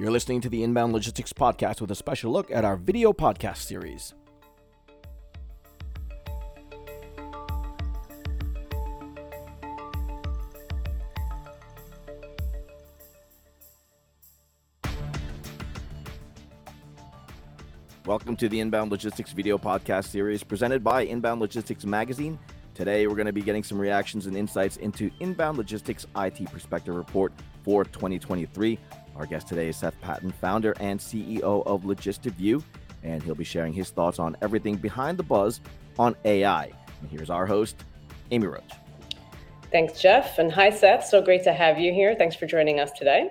You're listening to the Inbound Logistics Podcast with a special look at our video podcast series. Welcome to the Inbound Logistics video podcast series presented by Inbound Logistics Magazine. Today, we're going to be getting some reactions and insights into Inbound Logistics IT Perspective Report for 2023. Our guest today is Seth Patin, founder and CEO of LogistiView, and he'll be sharing his thoughts on everything behind the buzz on AI. And here's our host, Amy Roach. Thanks, Jeff. And hi, Seth. So great to have you here. Thanks for joining us today.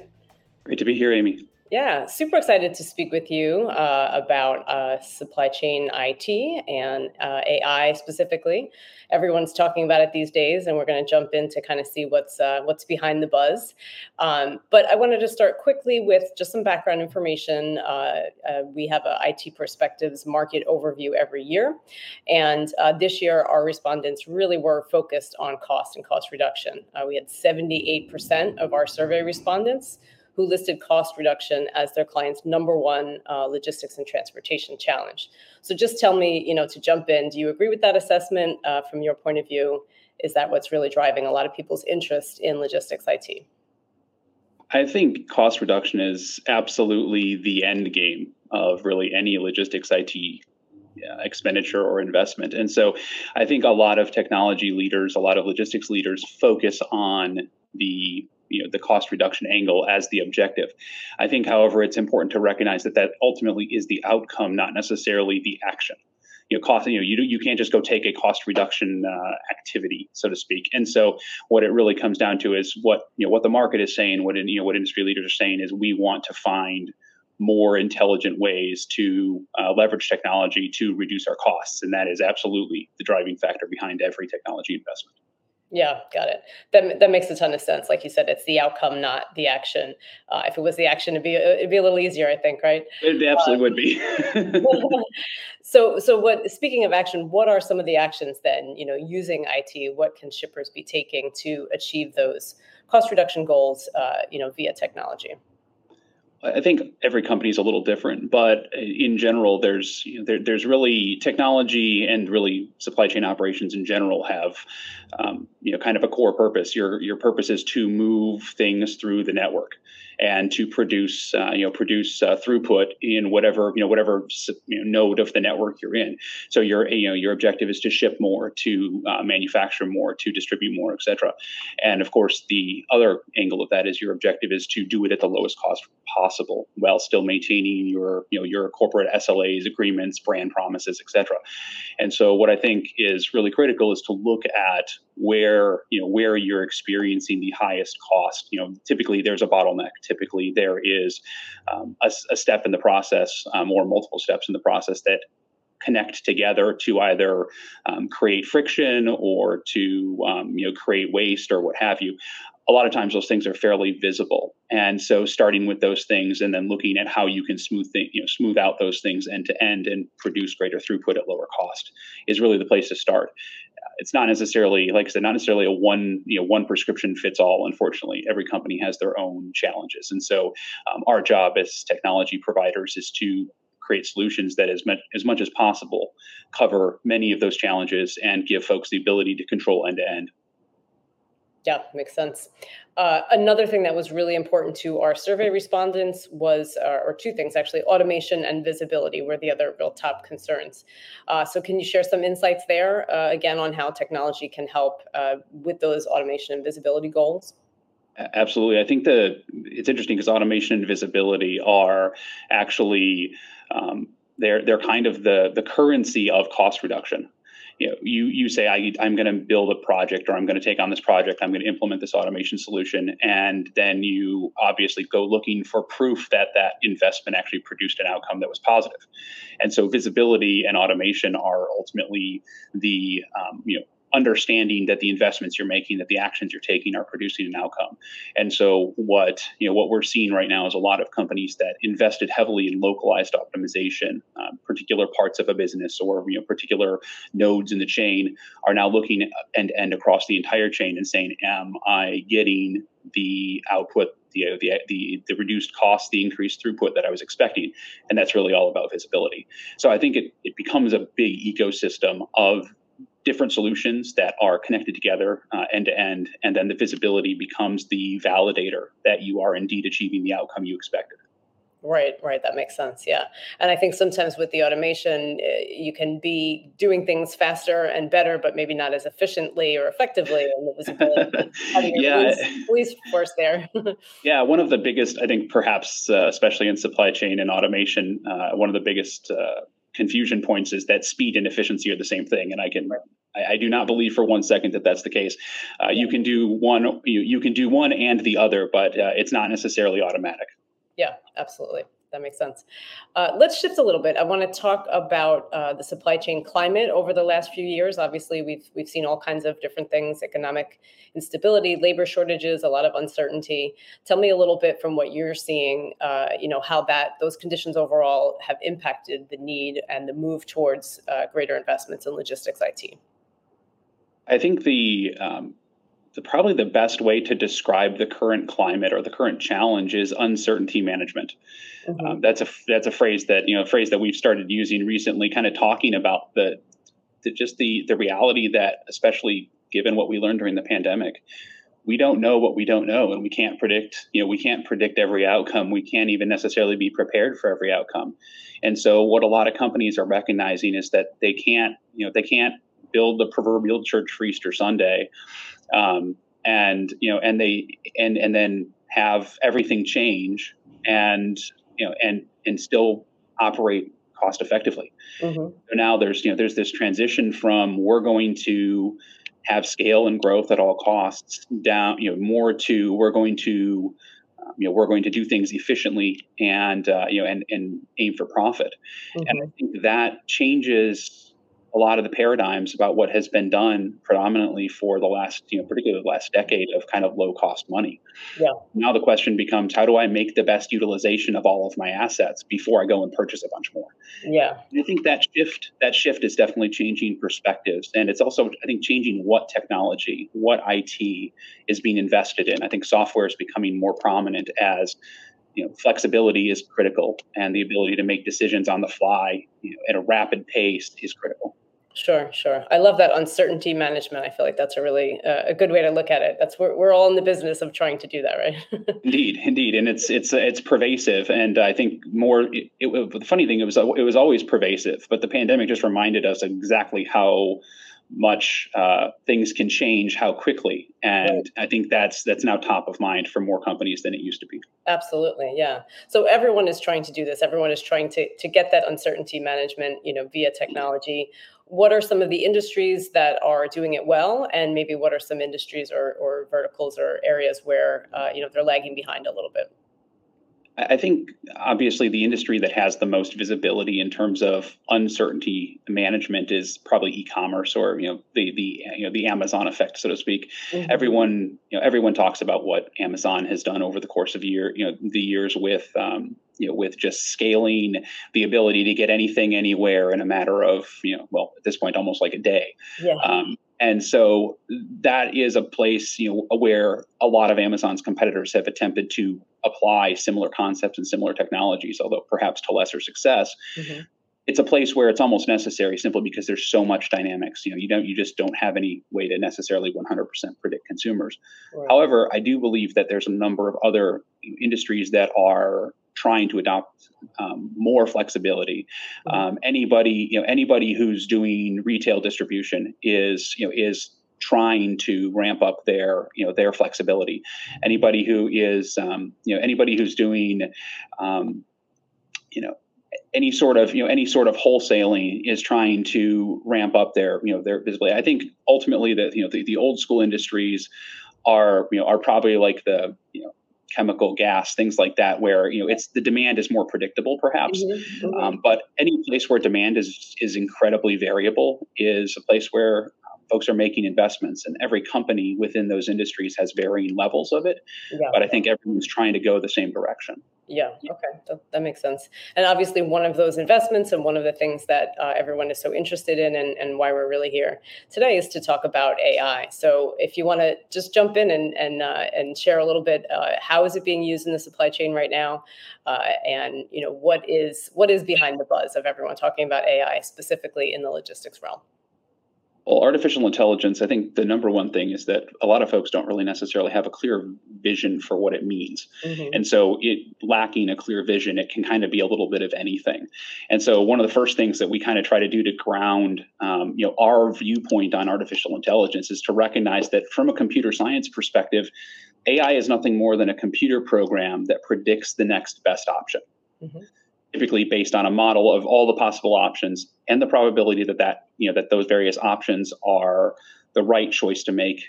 Great to be here, Amy. Yeah, super excited to speak with you uh, about uh, supply chain IT and uh, AI specifically. Everyone's talking about it these days, and we're going to jump in to kind of see what's uh, what's behind the buzz. Um, but I wanted to start quickly with just some background information. Uh, uh, we have a IT Perspectives market overview every year, and this year our respondents really were focused on cost and cost reduction. we had 78% of our survey respondents who listed cost reduction as their client's number one uh, logistics and transportation challenge. So just tell me, you know, to jump in, do you agree with that assessment uh, from your point of view? Is that what's really driving a lot of people's interest in logistics IT? I think cost reduction is absolutely the end game of really any logistics IT expenditure or investment. And so I think a lot of technology leaders, a lot of logistics leaders focus on the you know the cost reduction angle as the objective. I think, however, it's important to recognize that that ultimately is the outcome, not necessarily the action. You know, cost. You know, you you can't just go take a cost reduction uh, activity, so to speak. And so, what it really comes down to is what you know what the market is saying, what in, you know what industry leaders are saying is we want to find more intelligent ways to uh, leverage technology to reduce our costs, and that is absolutely the driving factor behind every technology investment. Yeah, got it. That that makes a ton of sense. Like you said, it's the outcome, not the action. Uh, if it was the action, it'd be it'd be a little easier, I think, right? It absolutely um, would be. so, so what? Speaking of action, what are some of the actions then? You know, using IT, what can shippers be taking to achieve those cost reduction goals? Uh, you know, via technology. I think every company is a little different, but in general, there's you know, there, there's really technology and really supply chain operations in general have um, you know kind of a core purpose. Your your purpose is to move things through the network and to produce uh, you know produce uh, throughput in whatever you know whatever you know, node of the network you're in. So your you know your objective is to ship more, to uh, manufacture more, to distribute more, etc. And of course, the other angle of that is your objective is to do it at the lowest cost possible, while still maintaining your you know your corporate SLAs, agreements, brand promises, etc. And so what I think is really critical is to look at where you know where you're experiencing the highest cost. You know typically there's a bottleneck. Typically there is um, a, a, step in the process um, or multiple steps in the process that connect together to either um, create friction or to um, you know create waste or what have you a lot of times those things are fairly visible. And so starting with those things and then looking at how you can smooth th- you know smooth out those things end to end and produce greater throughput at lower cost is really the place to start. It's not necessarily like I said, not necessarily a one you know one prescription fits all. Unfortunately, every company has their own challenges, and so um, our job as technology providers is to create solutions that as much, as much as possible cover many of those challenges and give folks the ability to control end to end yeah, makes sense. Uh, another thing that was really important to our survey respondents was, uh, or two things actually, automation and visibility were the other real top concerns. Uh, so, can you share some insights there, uh, again, on how technology can help uh, with those automation and visibility goals? Absolutely. I think that it's interesting because automation and visibility are actually um, they're they're kind of the the currency of cost reduction you know, you you say I, I'm going to build a project or I'm going to take on this project. I'm going to implement this automation solution, and then you obviously go looking for proof that that investment actually produced an outcome that was positive. And so, visibility and automation are ultimately the um, you know understanding that the investments you're making that the actions you're taking are producing an outcome and so what you know what we're seeing right now is a lot of companies that invested heavily in localized optimization um, particular parts of a business or you know particular nodes in the chain are now looking end to end across the entire chain and saying am i getting the output the, the, the, the reduced cost, the increased throughput that I was expecting. And that's really all about visibility. So I think it, it becomes a big ecosystem of different solutions that are connected together uh, end to end. And then the visibility becomes the validator that you are indeed achieving the outcome you expected. Right, right. That makes sense. Yeah. And I think sometimes with the automation, eh, you can be doing things faster and better, but maybe not as efficiently or effectively. And the visibility, yeah. Police, police force there. yeah. One of the biggest, I think, perhaps, uh, especially in supply chain and automation, uh, one of the biggest uh, confusion points is that speed and efficiency are the same thing. And I can. I, I, do not believe for one second that that's the case. Uh, you can do one, you, you can do one and the other, but uh, it's not necessarily automatic. Yeah, absolutely. That makes sense. Uh, let's shift a little bit. I want to talk about uh, the supply chain climate over the last few years. Obviously, we've we've seen all kinds of different things: economic instability, labor shortages, a lot of uncertainty. Tell me a little bit from what you're seeing. Uh, you know how that those conditions overall have impacted the need and the move towards uh, greater investments in logistics IT. I think the um, the, probably the best way to describe the current climate or the current challenge is uncertainty management. Mm-hmm. Um, that's a that's a phrase that you know a phrase that we've started using recently, kind of talking about the, the just the the reality that, especially given what we learned during the pandemic, we don't know what we don't know, and we can't predict. You know, we can't predict every outcome. We can't even necessarily be prepared for every outcome. And so, what a lot of companies are recognizing is that they can't, you know, they can't build the proverbial church for Easter Sunday um, and you know, and they and and then have everything change, and you know, and and still operate cost effectively. Mm-hmm. So now there's you know there's this transition from we're going to have scale and growth at all costs down you know more to we're going to um, you know we're going to do things efficiently and uh, you know and and aim for profit mm-hmm. and i think that changes a lot of the paradigms about what has been done predominantly for the last, you know, particularly the last decade of kind of low cost money. Yeah. Now the question becomes, how do I make the best utilization of all of my assets before I go and purchase a bunch more? Yeah. And I think that shift, that shift is definitely changing perspectives, and it's also, I think, changing what technology, what IT is being invested in. I think software is becoming more prominent as you know, flexibility is critical, and the ability to make decisions on the fly you know, at a rapid pace is critical. Sure, sure. I love that uncertainty management. I feel like that's a really uh, a good way to look at it. That's we're we're all in the business of trying to do that, right? indeed, indeed, and it's it's it's pervasive. And I think more. It, it, the funny thing it was it was always pervasive, but the pandemic just reminded us exactly how much uh, things can change how quickly. And right. i think that's that's now top of mind for more companies than it used to be. Absolutely yeah. So everyone is trying to do this. Everyone is trying to to get that uncertainty management you know via technology. What are some of the industries that are doing it well? And maybe what are some industries or, or verticals or areas where uh, you know they're lagging behind a little bit I think obviously the industry that has the most visibility in terms of uncertainty management is probably e-commerce or you know the the you know the Amazon effect so to speak. Mm-hmm. Everyone you know everyone talks about what Amazon has done over the course of year you know the years with um, you know with just scaling the ability to get anything anywhere in a matter of you know well at this point almost like a day. Yeah. Um, and so that is a place you know where a lot of Amazon's competitors have attempted to apply similar concepts and similar technologies, although perhaps to lesser success. Mm-hmm. It's a place where it's almost necessary simply because there's so much dynamics. You know, you don't you just don't have any way to necessarily 100% predict consumers. Right. However, I do believe that there's a number of other industries that are trying to adopt um, more flexibility. Mm-hmm. Um, anybody, you know, anybody who's doing retail distribution is, you know, is trying to ramp up their you know their flexibility. Anybody who is um, you know anybody who's doing um, you know any sort of you know any sort of wholesaling is trying to ramp up their you know their visibility. I think ultimately that you know the, the old school industries are you know are probably like the you know chemical gas things like that where you know it's the demand is more predictable perhaps. Mm-hmm. Um, but any place where demand is is incredibly variable is a place where folks are making investments, and every company within those industries has varying levels of it. Yeah. But I think everyone's trying to go the same direction. Yeah. Okay. That, that, makes sense. And obviously, one of those investments and one of the things that uh, everyone is so interested in and, and why we're really here today is to talk about AI. So, if you want to just jump in and and uh, and share a little bit, uh, how is it being used in the supply chain right now, uh, and you know what is what is behind the buzz of everyone talking about AI specifically in the logistics realm. Well, artificial intelligence, I think the number one thing is that a lot of folks don't really necessarily have a clear vision for what it means. Mm-hmm. And so, it lacking a clear vision, it can kind of be a little bit of anything. And so, one of the first things that we kind of try to do to ground, um, you know, our viewpoint on artificial intelligence is to recognize that from a computer science perspective, AI is nothing more than a computer program that predicts the next best option. Mm-hmm typically based on a model of all the possible options and the probability that that you know that those various options are the right choice to make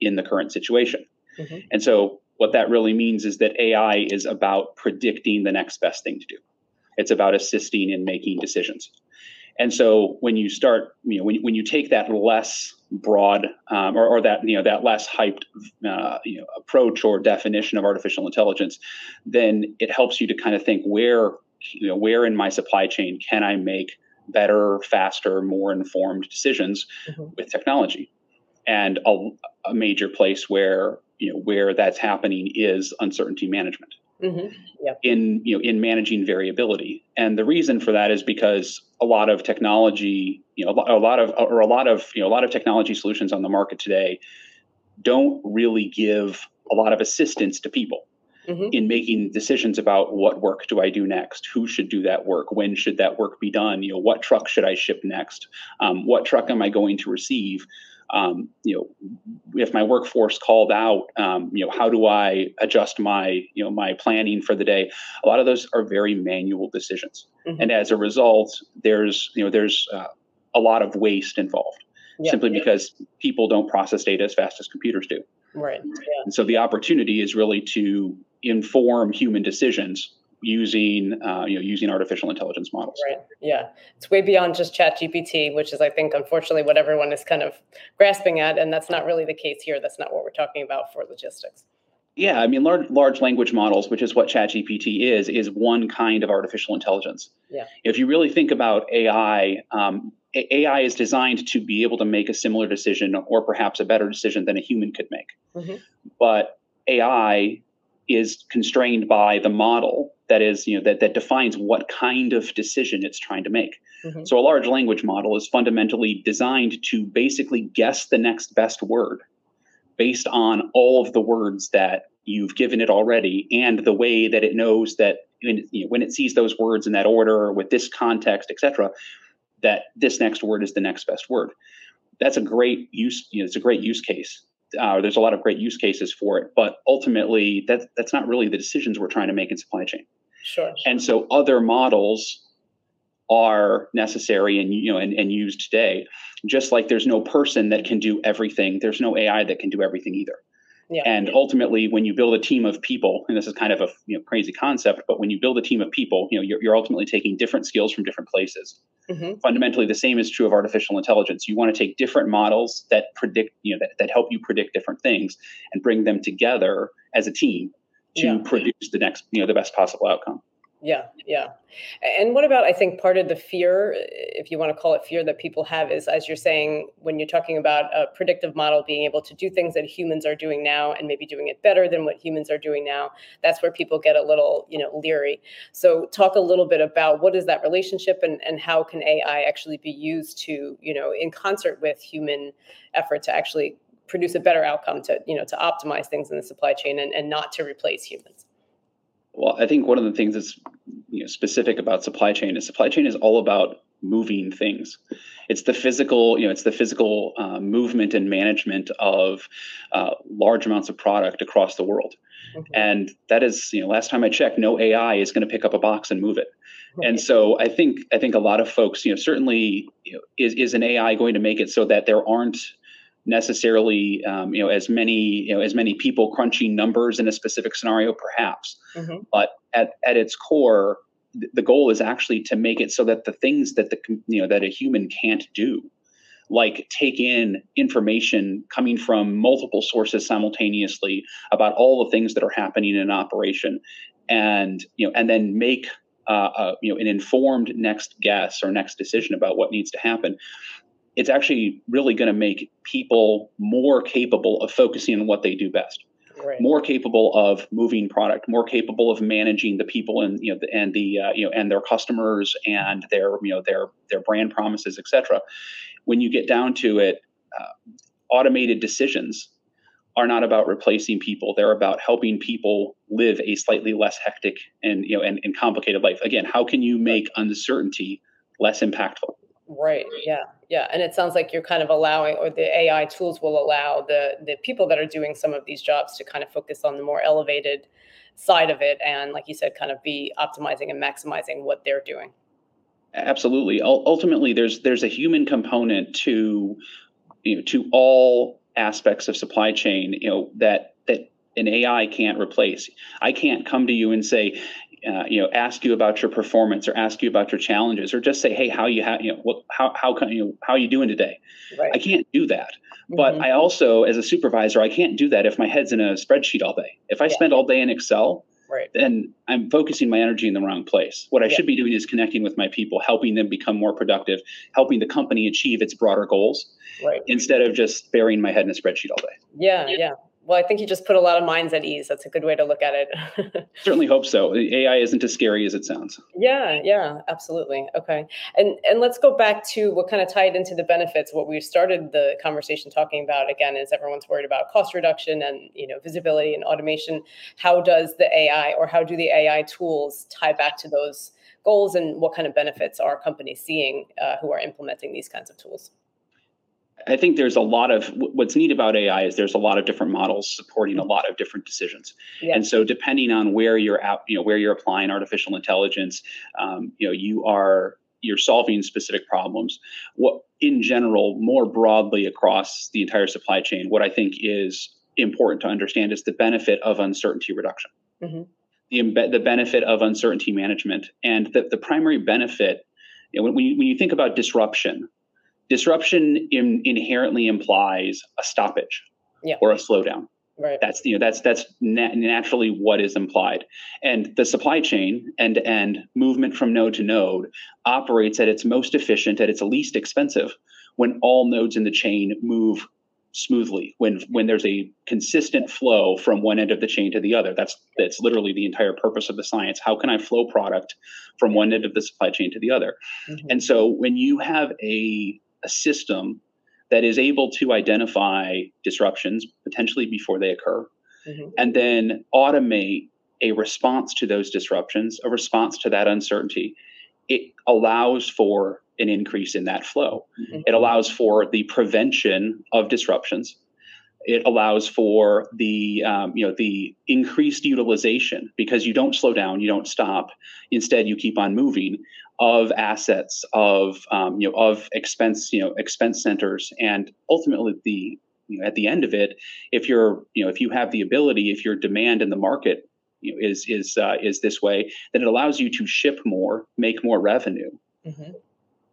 in the current situation. Mm-hmm. And so what that really means is that AI is about predicting the next best thing to do. It's about assisting in making decisions. And so when you start, you know, when, when you take that less broad um, or, or, that you know that less hyped uh, you know approach or definition of artificial intelligence, then it helps you to kind of think where you know where in my supply chain can I make better, faster, more informed decisions mm-hmm. with technology. And a, a, major place where you know where that's happening is uncertainty management. Mm-hmm. Yep. In you know in managing variability, and the reason for that is because a lot of technology, you know, a lot of or a lot of you know a lot of technology solutions on the market today don't really give a lot of assistance to people mm-hmm. in making decisions about what work do I do next, who should do that work, when should that work be done, you know, what truck should I ship next, um, what truck am I going to receive. Um, you know, if my workforce called out, um, you know, how do I adjust my, you know, my planning for the day? A lot of those are very manual decisions, mm-hmm. and as a result, there's, you know, there's uh, a lot of waste involved, yeah. simply because people don't process data as fast as computers do. Right. Yeah. And so the opportunity is really to inform human decisions using uh, you know using artificial intelligence models. Right. Yeah. It's way beyond just Chat GPT, which is I think unfortunately what everyone is kind of grasping at, and that's not really the case here. That's not what we're talking about for logistics. Yeah, I mean, large large language models, which is what ChatGPT is, is one kind of artificial intelligence. Yeah. If you really think about AI, um, AI is designed to be able to make a similar decision, or perhaps a better decision than a human could make. Mm-hmm. But AI is constrained by the model that is, you know, that that defines what kind of decision it's trying to make. Mm-hmm. So a large language model is fundamentally designed to basically guess the next best word based on all of the words that you've given it already and the way that it knows that when, you know, when it sees those words in that order with this context etc that this next word is the next best word that's a great use you know it's a great use case uh, there's a lot of great use cases for it but ultimately that that's not really the decisions we're trying to make in supply chain. Sure, and so other models are necessary and you know and, and used today just like there's no person that can do everything there's no ai that can do everything either yeah. and ultimately when you build a team of people and this is kind of a you know, crazy concept but when you build a team of people you know you're, you're ultimately taking different skills from different places mm-hmm. fundamentally the same is true of artificial intelligence you want to take different models that predict you know that, that help you predict different things and bring them together as a team to yeah. produce the next you know the best possible outcome yeah, yeah. And what about, I think, part of the fear, uh, if you want to call it fear, that people have is, as you're saying, when you're talking about a predictive model being able to do things that humans are doing now and maybe doing it better than what humans are doing now, that's where people get a little, you know, leery. So, talk a little bit about what is that relationship and, and how can AI actually be used to, you know, in concert with human effort to actually produce a better outcome to, you know, to optimize things in the supply chain and, and not to replace humans. Well, I think one of the things that's you know, specific about supply chain is supply chain is all about moving things. It's the physical, you know, it's the physical uh, movement and management of uh, large amounts of product across the world. Okay. And that is, you know, last time I checked, no AI is going to pick up a box and move it. And so I think I think a lot of folks, you know, certainly you know, is is an AI going to make it so that there aren't necessarily um, you know as many you know as many people crunching numbers in a specific scenario perhaps mm-hmm. but at, at its core the goal is actually to make it so that the things that the you know that a human can't do like take in information coming from multiple sources simultaneously about all the things that are happening in an operation and you know and then make uh, uh, you know an informed next guess or next decision about what needs to happen it's actually really going to make people more capable of focusing on what they do best. Right. more capable of moving product more capable of managing the people and you know the, and the uh, you know and their customers and their you know their their brand promises etc when you get down to it uh, automated decisions are not about replacing people. They're about helping people live a slightly less hectic and you know and, and complicated life. Again how can you make uncertainty less impactful Right. Yeah. Yeah. And it sounds like you're kind of allowing, or the AI tools will allow the the people that are doing some of these jobs to kind of focus on the more elevated side of it, and like you said, kind of be optimizing and maximizing what they're doing. Absolutely. Ultimately, there's there's a human component to you know to all aspects of supply chain. You know that that an AI can't replace. I can't come to you and say, uh, you know, ask you about your performance or ask you about your challenges or just say, hey, how you have, you know, what, how, how can you, know, how are you doing today? Right. I can't do that. Mm-hmm. But I also, as a supervisor, I can't do that if my head's in a spreadsheet all day. If I yeah. spend all day in Excel, right. then I'm focusing my energy in the wrong place. What I yeah. should be doing is connecting with my people, helping them become more productive, helping the company achieve its broader goals, right. instead of just burying my head in a spreadsheet all day. Yeah, yeah well, I think you just put a lot of minds at ease. That's a good way to look at it. Certainly hope so. AI isn't as scary as it sounds. Yeah, yeah, absolutely. Okay. And and let's go back to what kind of tied into the benefits. What we started the conversation talking about again is everyone's worried about cost reduction and you know visibility and automation. How does the AI or how do the AI tools tie back to those goals and what kind of benefits are companies seeing uh, who are implementing these kinds of tools? I think there's a lot of what's neat about AI is there's a lot of different models supporting a lot of different decisions, yeah. and so depending on where you're at, you know, where you're applying artificial intelligence, um, you know, you are you're solving specific problems. What in general, more broadly across the entire supply chain, what I think is important to understand is the benefit of uncertainty reduction, mm-hmm. the the benefit of uncertainty management, and the the primary benefit. You know, when, you, when you think about disruption, disruption in, inherently implies a stoppage yeah. or a slowdown. Right. That's you know that's that's nat- naturally what is implied, and the supply chain end to end movement from node to node operates at its most efficient, at its least expensive, when all nodes in the chain move smoothly. When when there's a consistent flow from one end of the chain to the other. That's that's literally the entire purpose of the science. How can I flow product from one end of the supply chain to the other? Mm-hmm. And so when you have a a system that is able to identify disruptions potentially before they occur mm-hmm. and then automate a response to those disruptions, a response to that uncertainty. It allows for an increase in that flow. Mm-hmm. It allows for the prevention of disruptions. It allows for the um, you know the increased utilization because you don't slow down, you don't stop. Instead, you keep on moving of assets of um, you know of expense you know expense centers. And ultimately the you know at the end of it if you're you know if you have the ability if your demand in the market you know, is is uh, is this way then it allows you to ship more make more revenue. Mm-hmm.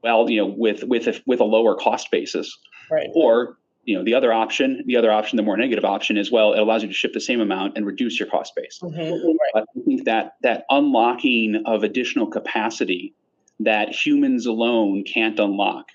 well you know with with a, with a lower cost basis. Right. Or you know the other option the other option the more negative option is well it allows you to ship the same amount and reduce your cost base. Mm-hmm. i think that that unlocking of additional capacity that humans alone can't unlock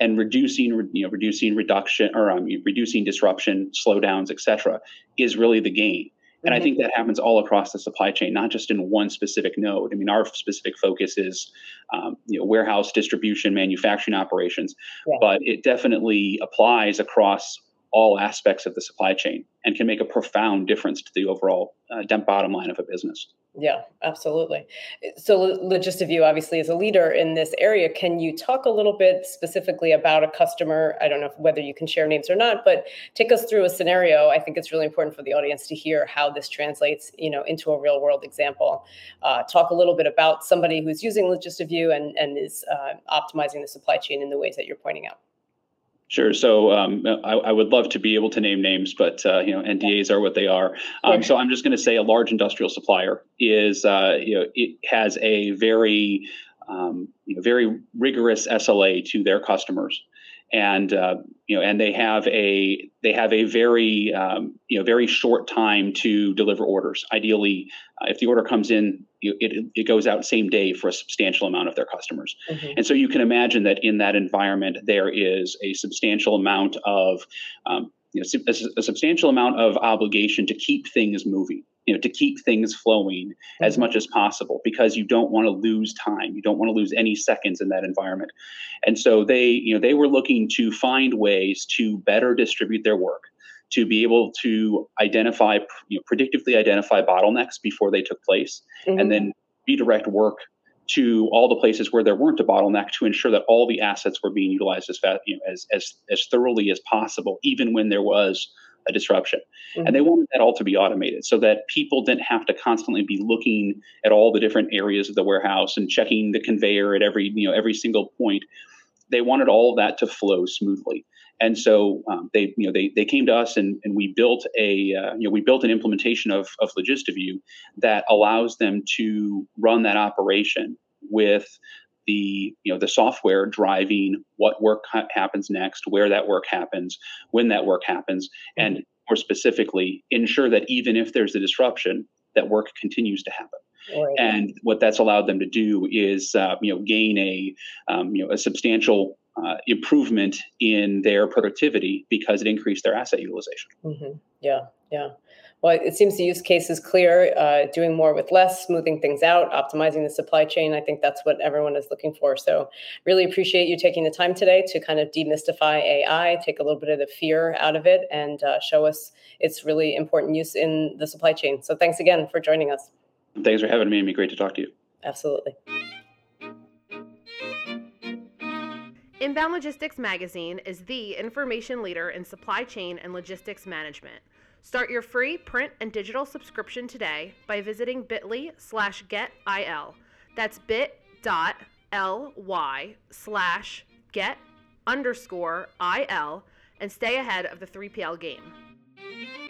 and reducing you know reducing reduction or um, reducing disruption slowdowns etc is really the gain and mm-hmm. i think that happens all across the supply chain not just in one specific node i mean our specific focus is um, you know warehouse distribution manufacturing operations yeah. but it definitely applies across all aspects of the supply chain and can make a profound difference to the overall uh, bottom line of a business yeah, absolutely. So, Logistiview obviously is a leader in this area. Can you talk a little bit specifically about a customer? I don't know whether you can share names or not, but take us through a scenario. I think it's really important for the audience to hear how this translates, you know, into a real world example. Uh, talk a little bit about somebody who's using Logistiview and and is uh, optimizing the supply chain in the ways that you're pointing out. Sure. So um, I, I, would love to be able to name names, but uh, you know NDAs are what they are. Um, so I'm just going to say a large industrial supplier is uh, you know it has a very um, you know, very rigorous SLA to their customers, and uh, you know, and they have a they have a very um, you know very short time to deliver orders. Ideally, uh, if the order comes in, you, it it goes out same day for a substantial amount of their customers. Mm-hmm. And so you can imagine that in that environment, there is a substantial amount of um, you know, a, a substantial amount of obligation to keep things moving you know to keep things flowing mm-hmm. as much as possible because you don't want to lose time you don't want to lose any seconds in that environment and so they you know they were looking to find ways to better distribute their work to be able to identify you know, predictively identify bottlenecks before they took place mm-hmm. and then redirect work to all the places where there weren't a bottleneck to ensure that all the assets were being utilized as fast, you know, as, as as thoroughly as possible, even when there was a disruption. Mm-hmm. And they wanted that all to be automated so that people didn't have to constantly be looking at all the different areas of the warehouse and checking the conveyor at every, you know, every single point. They wanted all of that to flow smoothly. And so um, they, you know, they, they came to us and, and we built a, uh, you know, we built an implementation of, of LogistiView that allows them to run that operation with the you know the software driving what work ha- happens next, where that work happens, when that work happens, mm-hmm. and more specifically, ensure that even if there's a disruption, that work continues to happen. Right. And what that's allowed them to do is, uh, you know, gain a, um, you know, a substantial uh, improvement in their productivity because it increased their asset utilization. Mm-hmm. Yeah, yeah. Well, it seems the use case is clear. Uh, doing more with less, smoothing things out, optimizing the supply chain. I think that's what everyone is looking for. So, really appreciate you taking the time today to kind of demystify AI, take a little bit of the fear out of it, and uh, show us its really important use in the supply chain. So, thanks again for joining us. Thanks for having me. It'd be great to talk to you. Absolutely. Inbound Logistics Magazine is the information leader in supply chain and logistics management. Start your free print and digital subscription today by visiting bit.ly slash getil. That's bit.ly slash get underscore il and stay ahead of the 3PL game.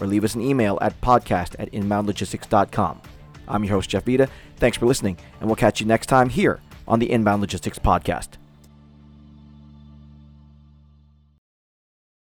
or leave us an email at podcast at inboundlogistics.com. I'm your host, Jeff Vita. Thanks for listening, and we'll catch you next time here on the Inbound Logistics Podcast.